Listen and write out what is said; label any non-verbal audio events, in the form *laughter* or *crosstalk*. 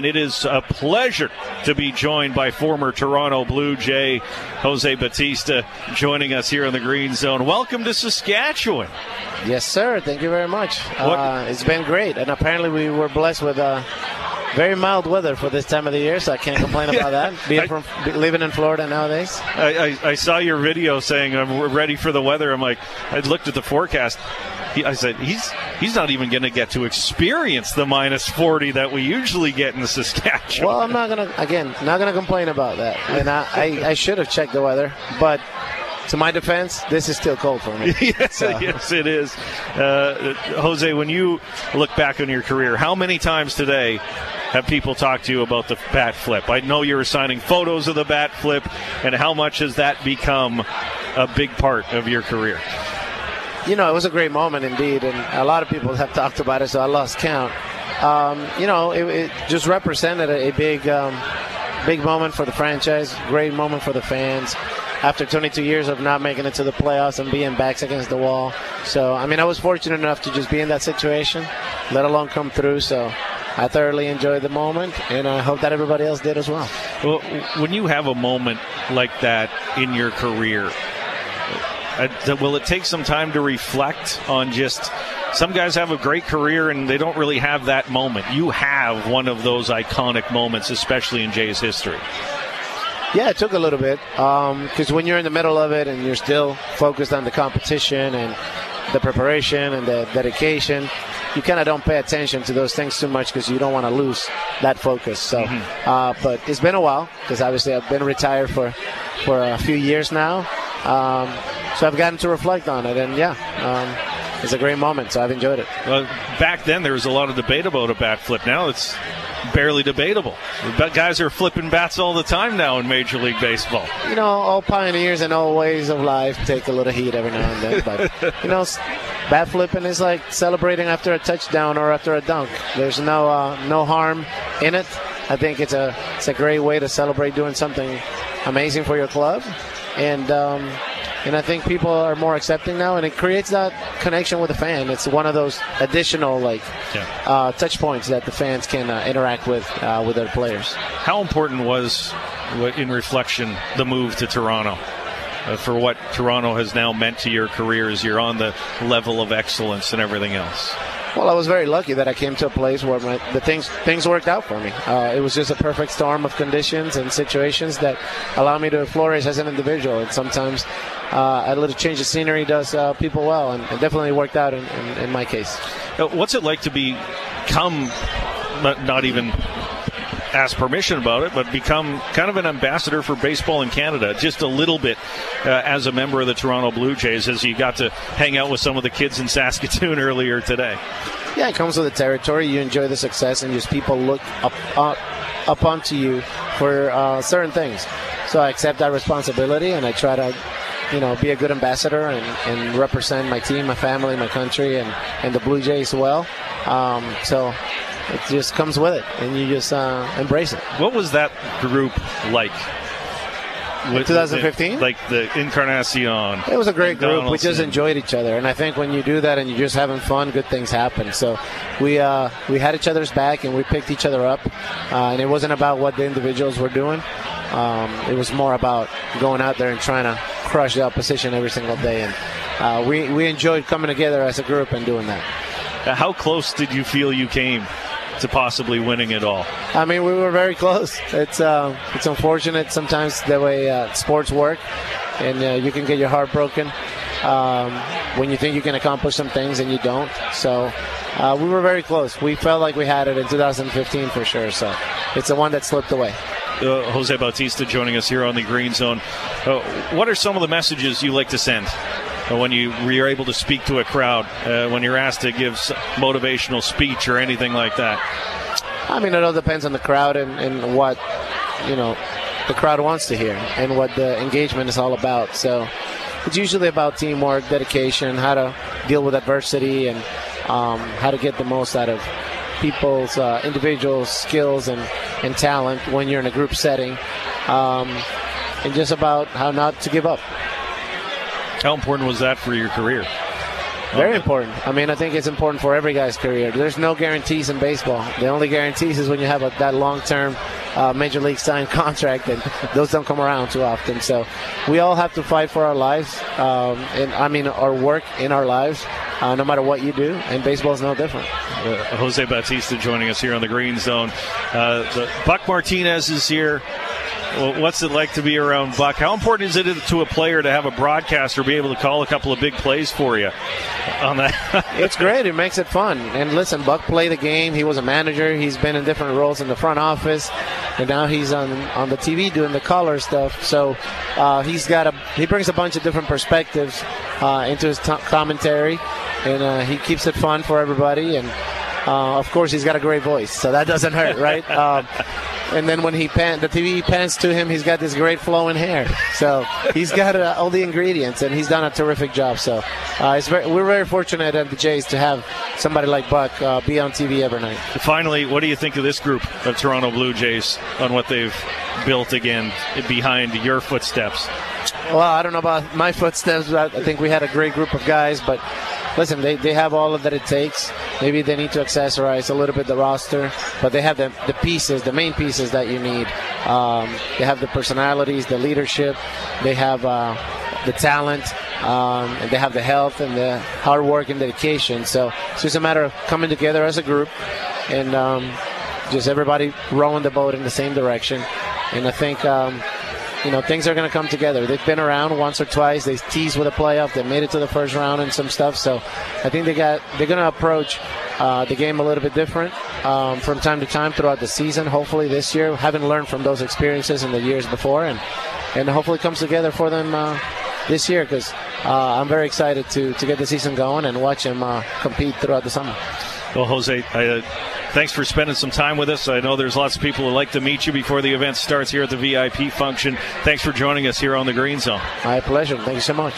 And it is a pleasure to be joined by former Toronto Blue Jay Jose Bautista joining us here in the Green Zone. Welcome to Saskatchewan. Yes, sir. Thank you very much. Uh, it's been great, and apparently we were blessed with uh, very mild weather for this time of the year, so I can't complain *laughs* about that. Being from living in Florida nowadays. I, I, I, saw your video saying I'm ready for the weather. I'm like, I looked at the forecast. He, I said he's he's not even going to get to experience the minus 40 that we usually get in the Saskatchewan. Well, I'm not gonna again not gonna complain about that, and I, I, I should have checked the weather, but to my defense, this is still cold for me. *laughs* yes, so. yes, it is. Uh, Jose, when you look back on your career, how many times today have people talk to you about the bat flip? I know you're assigning photos of the bat flip, and how much has that become a big part of your career? you know, it was a great moment indeed, and a lot of people have talked about it, so I lost count. Um, you know, it, it, just represented a, a big, um, big moment for the franchise, great moment for the fans. After 22 years of not making it to the playoffs and being backs against the wall, so I mean, I was fortunate enough to just be in that situation, let alone come through. So I thoroughly enjoyed the moment, and I hope that everybody else did as well. Well, when you have a moment like that in your career, uh, will it take some time to reflect on just some guys have a great career and they don't really have that moment. You have one of those iconic moments, especially in Jay's history. Yeah, it took a little bit because um, when you're in the middle of it and you're still focused on the competition and the preparation and the dedication, you kind of don't pay attention to those things too much because you don't want to lose that focus. So, mm-hmm. uh, but it's been a while because obviously I've been retired for for a few years now. Um, so I've gotten to reflect on it, and yeah, um, it's a great moment. So I've enjoyed it. Well, back then there was a lot of debate about a bat flip. Now it's barely debatable. But guys are flipping bats all the time now in Major League Baseball. You know, all pioneers and all ways of life take a little heat every now and then. But you know, bat flipping is like celebrating after a touchdown or after a dunk. There's no uh, no harm in it. I think it's a it's a great way to celebrate doing something amazing for your club, and um, and I think people are more accepting now, and it creates that connection with the fan. It's one of those additional like yeah. uh, touch points that the fans can uh, interact with uh, with their players. How important was, in reflection, the move to Toronto? Uh, for what Toronto has now meant to your career as you're on the level of excellence and everything else? Well, I was very lucky that I came to a place where my, the things things worked out for me. Uh, it was just a perfect storm of conditions and situations that allow me to flourish as an individual. And sometimes uh, a little change of scenery does uh, people well, and, it definitely worked out in, in, in my case. Uh, what's it like to become not, not even ask permission about it, but become kind of an ambassador for baseball in Canada just a little bit uh, as a member of the Toronto Blue Jays as you got to hang out with some of the kids in *laughs* Saskatoon earlier today. Yeah, it comes with the territory. You enjoy the success, and just people look up, up, up onto you for uh, certain things. So I accept that responsibility, and I try to you know, be a good ambassador and, and represent my team, my family, my country, and, and the Blue Jays well. Um, so it just comes with it, and you just uh, embrace it. What was that group like? With, 2015, like the Encarnacion. It was a great group. We just enjoyed each other, and I think when you do that and you're just having fun, good things happen. So we uh, we had each other's back, and we picked each other up. Uh, and it wasn't about what the individuals were doing. Um, it was more about going out there and trying to crush the opposition every single day. And uh, we, we enjoyed coming together as a group and doing that. How close did you feel you came to possibly winning it all? I mean, we were very close. It's uh, it's unfortunate sometimes the way uh, sports work, and uh, you can get your heart broken um, when you think you can accomplish some things and you don't. So uh, we were very close. We felt like we had it in 2015 for sure. So it's the one that slipped away uh, Jose Bautista joining us here on the Green Zone. Uh, what are some of the messages you like to send when you you're able to speak to a crowd, uh, when you're asked to give motivational speech or anything like that? I mean, it all depends on the crowd and, and what you know the crowd wants to hear and what the engagement is all about. So it's usually about teamwork, dedication, how to deal with adversity, and um, how to get the most out of people's uh, individual skills and, and talent when you're in a group setting, um, and just about how not to give up. How important was that for your career? Very important. I mean, I think it's important for every guy's career. There's no guarantees in baseball. The only guarantees is when you have a, that long-term uh, major league signed *laughs* contract, and those don't come around too often. So we all have to fight for our lives, um, and I mean, our work in our lives, uh, no matter what you do. And baseball is no different. Uh, Jose Bautista joining us here on the Green Zone. Uh, the, Buck Martinez is here. Well, what's it like to be around Buck? How important is it to a player to have a broadcaster be able to call a couple of big plays for you on that? *laughs* it's great. It makes it fun. And listen, Buck played the game. He was a manager. He's been in different roles in the front office, and now he's on on the TV doing the color stuff. So uh, he's got a he brings a bunch of different perspectives uh, into his t- commentary, and uh, he keeps it fun for everybody. And uh, of course, he's got a great voice, so that doesn't hurt, right? Um, *laughs* and then when he pan, the TV pans to him, he's got this great flowing hair. So he's got uh, all the ingredients, and he's done a terrific job. So uh, very, we're very fortunate at the Jays to have somebody like Buck uh, be on TV every night. Finally, what do you think of this group of Toronto Blue Jays on what they've built again behind your footsteps? Well, I don't know about my footsteps, but I think we had a great group of guys, but listen, they, they have all of that it takes. Maybe they need to accessorize a little bit the roster, but they have the, the pieces, the main pieces that you need. Um, they have the personalities, the leadership, they have uh, the talent, um, and they have the health and the hard work and dedication. So it's just a matter of coming together as a group and um, just everybody rowing the boat in the same direction. And I think um, you know things are going to come together. They've been around once or twice. They teased with a playoff. They made it to the first round and some stuff. So I think they got they're going to approach uh, the game a little bit different um, from time to time throughout the season. Hopefully this year, having learned from those experiences in the years before, and and hopefully it comes together for them uh, this year because uh, I'm very excited to to get the season going and watch them uh, compete throughout the summer. Well, Jose, I, uh, thanks for spending some time with us. I know there's lots of people who like to meet you before the event starts here at the VIP function. Thanks for joining us here on the Green Zone. My pleasure. Thank you so much.